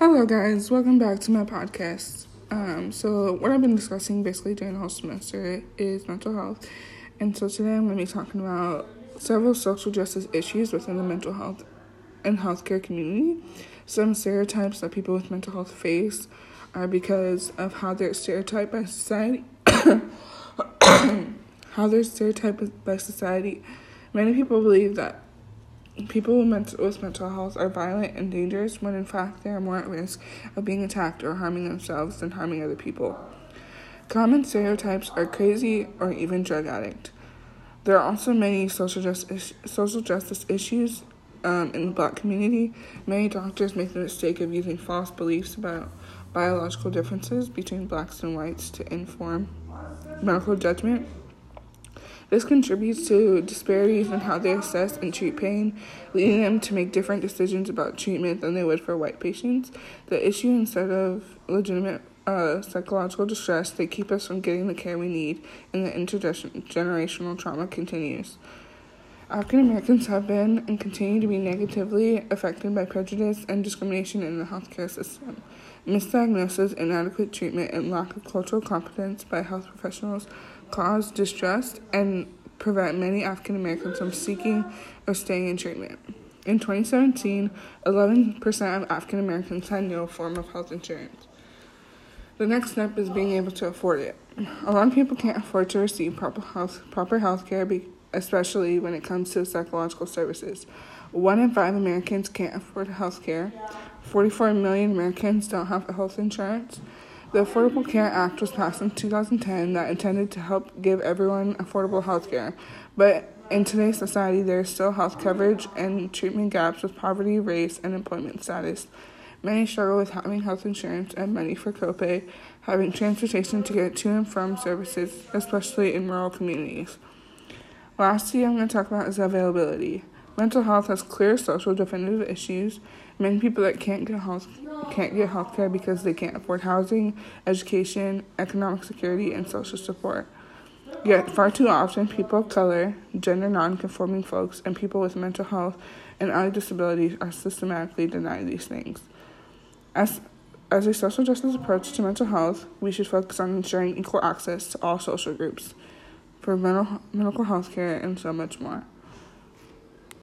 Hello, guys. Welcome back to my podcast. Um, so, what I've been discussing basically during the whole semester is mental health. And so, today I'm going to be talking about several social justice issues within the mental health and healthcare community. Some stereotypes that people with mental health face are because of how they're stereotyped by society. how they're stereotyped by society. Many people believe that People with mental health are violent and dangerous when in fact they are more at risk of being attacked or harming themselves than harming other people. Common stereotypes are crazy or even drug addict. There are also many social justice, social justice issues um, in the black community. Many doctors make the mistake of using false beliefs about biological differences between blacks and whites to inform medical judgment. This contributes to disparities in how they assess and treat pain, leading them to make different decisions about treatment than they would for white patients. The issue, instead of legitimate uh, psychological distress, they keep us from getting the care we need, and the intergenerational trauma continues. African Americans have been and continue to be negatively affected by prejudice and discrimination in the healthcare system. Misdiagnosis, inadequate treatment, and lack of cultural competence by health professionals cause distrust and prevent many African Americans from seeking or staying in treatment. In 2017, 11% of African Americans had no form of health insurance. The next step is being able to afford it. A lot of people can't afford to receive proper health proper care, especially when it comes to psychological services. One in five Americans can't afford health care. 44 million Americans don't have health insurance. The Affordable Care Act was passed in 2010 that intended to help give everyone affordable health care. But in today's society, there is still health coverage and treatment gaps with poverty, race, and employment status. Many struggle with having health insurance and money for copay, having transportation to get to and from services, especially in rural communities. Lastly, I'm going to talk about is availability. Mental health has clear social definitive issues. Many people that can't get health can't get health care because they can't afford housing, education, economic security, and social support. Yet, far too often, people of color, gender nonconforming folks, and people with mental health and other disabilities are systematically denied these things. As, as a social justice approach to mental health, we should focus on ensuring equal access to all social groups for mental, medical health care and so much more.